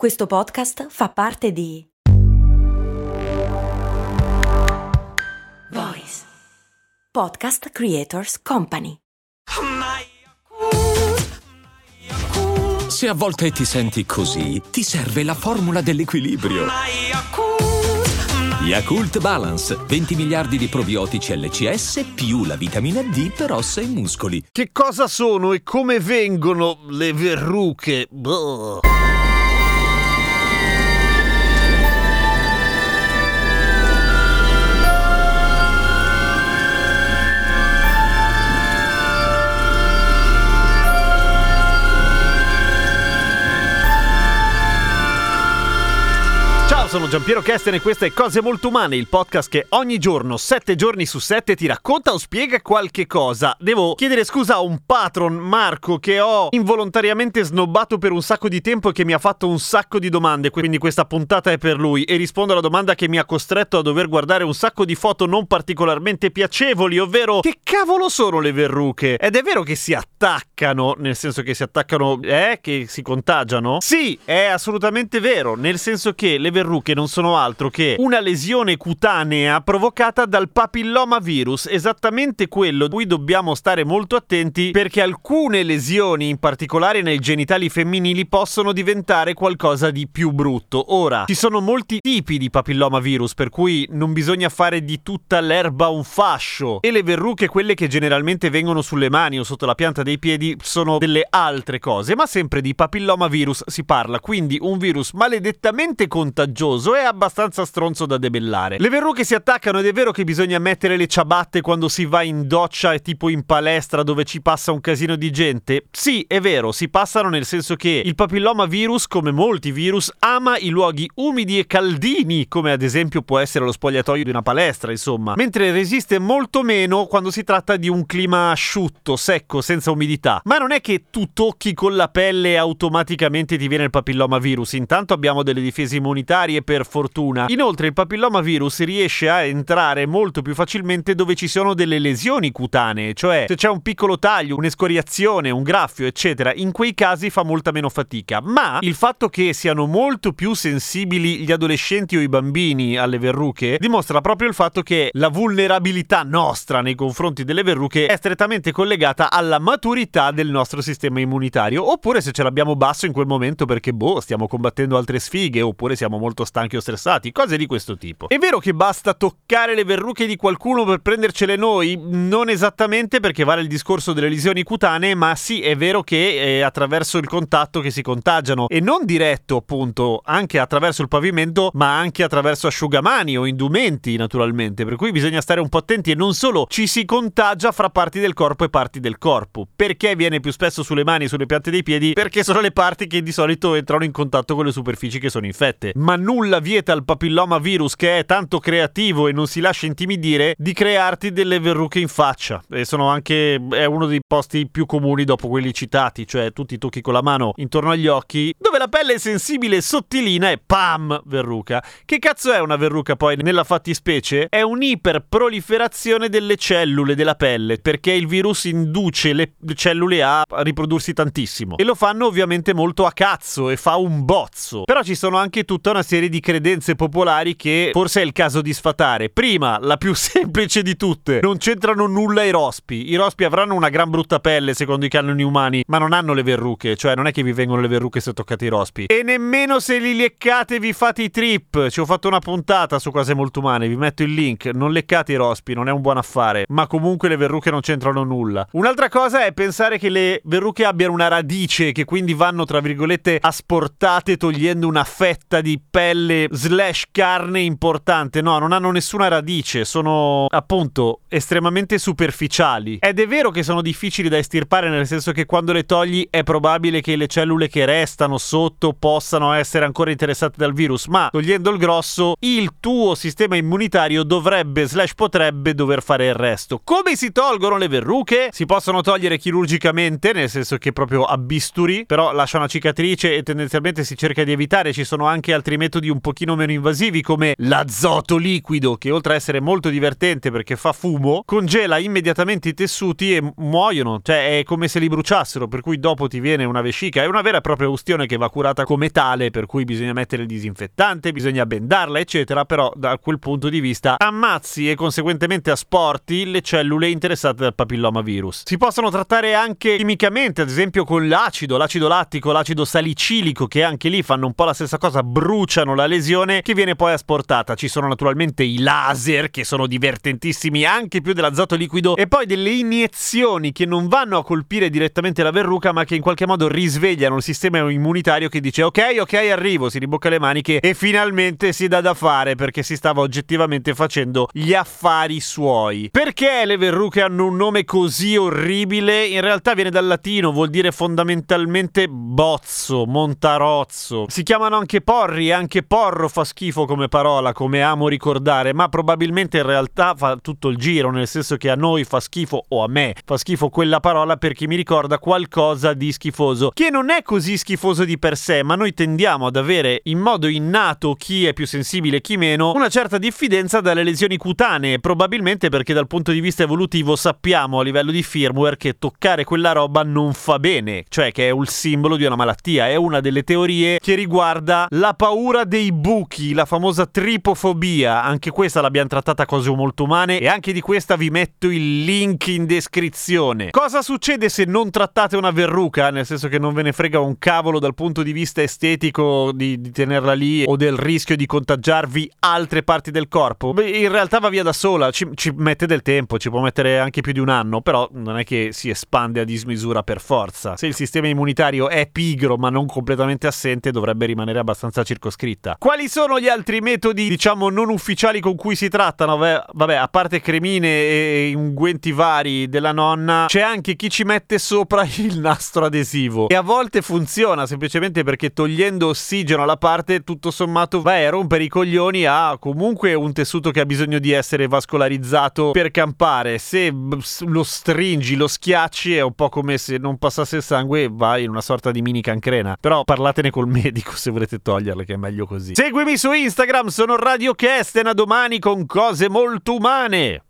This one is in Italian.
Questo podcast fa parte di Voice Podcast Creators Company. Se a volte ti senti così, ti serve la formula dell'equilibrio. Yakult Balance, 20 miliardi di probiotici LCS più la vitamina D per ossa e muscoli. Che cosa sono e come vengono le verruche? Boh. Sono Giampiero Kesten e questo è Cose Molto Umane, il podcast che ogni giorno, sette giorni su sette, ti racconta o spiega qualche cosa. Devo chiedere scusa a un patron, Marco, che ho involontariamente snobbato per un sacco di tempo e che mi ha fatto un sacco di domande, quindi questa puntata è per lui. E rispondo alla domanda che mi ha costretto a dover guardare un sacco di foto non particolarmente piacevoli, ovvero che cavolo sono le verruche? Ed è vero che si attaccano, nel senso che si attaccano, eh, che si contagiano? Sì, è assolutamente vero, nel senso che le verruche non sono altro che una lesione cutanea provocata dal papilloma virus, esattamente quello cui dobbiamo stare molto attenti perché alcune lesioni, in particolare nei genitali femminili, possono diventare qualcosa di più brutto. Ora, ci sono molti tipi di papilloma virus, per cui non bisogna fare di tutta l'erba un fascio. E le verruche, quelle che generalmente vengono sulle mani o sotto la pianta dei piedi, sono delle altre cose, ma sempre di papilloma virus si parla, quindi un virus maledettamente contagioso e abbastanza stronzo da debellare. Le verruche si attaccano ed è vero che bisogna mettere le ciabatte quando si va in doccia e tipo in palestra dove ci passa un casino di gente? Sì, è vero, si passano nel senso che il papilloma virus, come molti virus, ama i luoghi umidi e caldini, come ad esempio può essere lo spogliatoio di una palestra, insomma, mentre resiste molto meno quando si tratta di un clima asciutto, secco, senza umidità. Ma non è che tu tocchi con la pelle e automaticamente ti viene il papilloma virus, intanto abbiamo delle difese immunitarie per fortuna. Inoltre il papilloma virus riesce a entrare molto più facilmente dove ci sono delle lesioni cutanee, cioè se c'è un piccolo taglio, un'escoriazione, un graffio, eccetera, in quei casi fa molta meno fatica. Ma il fatto che siano molto più sensibili gli adolescenti o i bambini alle verruche dimostra proprio il fatto che la vulnerabilità nostra nei confronti delle verruche è strettamente collegata alla maturità del nostro sistema immunitario, oppure se ce l'abbiamo basso in quel momento perché boh, stiamo combattendo altre sfighe, oppure siamo molto stanchi o stressati, cose di questo tipo. È vero che basta toccare le verruche di qualcuno per prendercele noi? Non esattamente perché vale il discorso delle lesioni cutanee, ma sì, è vero che è attraverso il contatto che si contagiano e non diretto, appunto, anche attraverso il pavimento, ma anche attraverso asciugamani o indumenti, naturalmente, per cui bisogna stare un po' attenti e non solo ci si contagia fra parti del corpo e parti del corpo. Perché viene più spesso sulle mani e sulle piante dei piedi? Perché sono le parti che di solito entrano in contatto con le superfici che sono infette. Ma nulla vieta al papilloma virus che è tanto creativo e non si lascia intimidire di crearti delle verruche in faccia. E sono anche è uno dei posti più comuni dopo quelli citati, cioè tu ti tocchi con la mano intorno agli occhi, dove la pelle è sensibile e sottilina e pam, verruca. Che cazzo è una verruca poi nella fattispecie? È un'iperproliferazione delle cellule della pelle, perché il virus induce le cellule a riprodursi tantissimo. E lo fanno ovviamente molto a cazzo e fa un bozzo. Però ci sono anche tutta una serie di credenze popolari che forse è il caso di sfatare. Prima, la più semplice di tutte, non c'entrano nulla i rospi. I rospi avranno una gran brutta pelle secondo i canoni umani, ma non hanno le verruche, cioè non è che vi vengono le verruche se toccate i rospi. E nemmeno se li leccate vi fate i trip. Ci ho fatto una puntata su cose molto umane, vi metto il link. Non leccate i rospi, non è un buon affare, ma comunque le verruche non c'entrano nulla. Un'altra cosa è pensare che le verruche abbiano una radice che quindi vanno tra virgolette asportate togliendo una fetta di pelle slash carne importante. No, non hanno nessuna radice, sono appunto estremamente superficiali. Ed è vero che sono difficili da estirpare, nel senso che quando le togli è probabile che le cellule che restano sotto possano essere ancora interessate dal virus, ma togliendo il grosso, il tuo sistema immunitario dovrebbe slash potrebbe dover fare il resto. Come si tolgono le verruche? Si possono togliere chirurgicamente, nel senso che proprio a bisturi, però lascia una cicatrice e tendenzialmente si cerca di evitare. Ci sono anche altri metodi un pochino meno invasivi come l'azoto liquido, che oltre a essere molto divertente perché fa fumo, congela immediatamente i tessuti e muoiono, cioè è come se li bruciassero, per cui dopo ti viene una vescica, è una vera e propria ustione che va curata come tale, per cui bisogna mettere il disinfettante, bisogna bendarla, eccetera, però da quel punto di vista ammazzi e conseguentemente asporti le cellule interessate dal papilloma virus. Si possono trattare anche chimicamente, ad esempio con l'acido, l'acido lattico, l'acido salicilico, che anche lì fanno un po' la stessa cosa, bruciano la lesione che viene poi asportata. Ci sono naturalmente i laser che sono divertentissimi anche più dell'azoto liquido e poi delle iniezioni che non vanno a colpire direttamente la verruca ma che in qualche modo risvegliano il sistema immunitario che dice ok ok arrivo, si ribocca le maniche e finalmente si dà da fare perché si stava oggettivamente facendo gli affari suoi. Perché le verruche hanno un nome così orribile? In realtà viene dal latino, vuol dire fondamentalmente bozzo, montarozzo. Si chiamano anche porri, anche porro fa schifo come parola, come amo ricordare, ma probabilmente in realtà fa tutto il giro, nel senso che a noi fa schifo o a me fa schifo quella parola perché mi ricorda qualcosa di schifoso, che non è così schifoso di per sé, ma noi tendiamo ad avere in modo innato chi è più sensibile e chi meno una certa diffidenza dalle lesioni cutanee, probabilmente perché dal punto di vista evolutivo sappiamo a livello di firmware che toccare quella roba non fa bene, cioè che è un simbolo di una malattia, è una delle teorie che riguarda la paura dei buchi, la famosa tripofobia, anche questa l'abbiamo trattata cose molto umane e anche di questa vi metto il link in descrizione. Cosa succede se non trattate una verruca? Nel senso che non ve ne frega un cavolo dal punto di vista estetico di, di tenerla lì o del rischio di contagiarvi altre parti del corpo? Beh, in realtà va via da sola, ci, ci mette del tempo, ci può mettere anche più di un anno, però non è che si espande a dismisura per forza. Se il sistema immunitario è pigro ma non completamente assente, dovrebbe rimanere abbastanza circoscritta. Quali sono gli altri metodi, diciamo, non ufficiali con cui si trattano? Beh, vabbè, a parte cremine e unguenti vari della nonna, c'è anche chi ci mette sopra il nastro adesivo. E a volte funziona semplicemente perché togliendo ossigeno alla parte, tutto sommato vai a rompere i coglioni a comunque un tessuto che ha bisogno di essere vascolarizzato per campare. Se lo stringi, lo schiacci, è un po' come se non passasse il sangue e vai in una sorta di mini cancrena. Però parlatene col medico se volete toglierle, che è meglio così. Seguimi su Instagram, sono Radio Kesten, a domani con cose molto umane.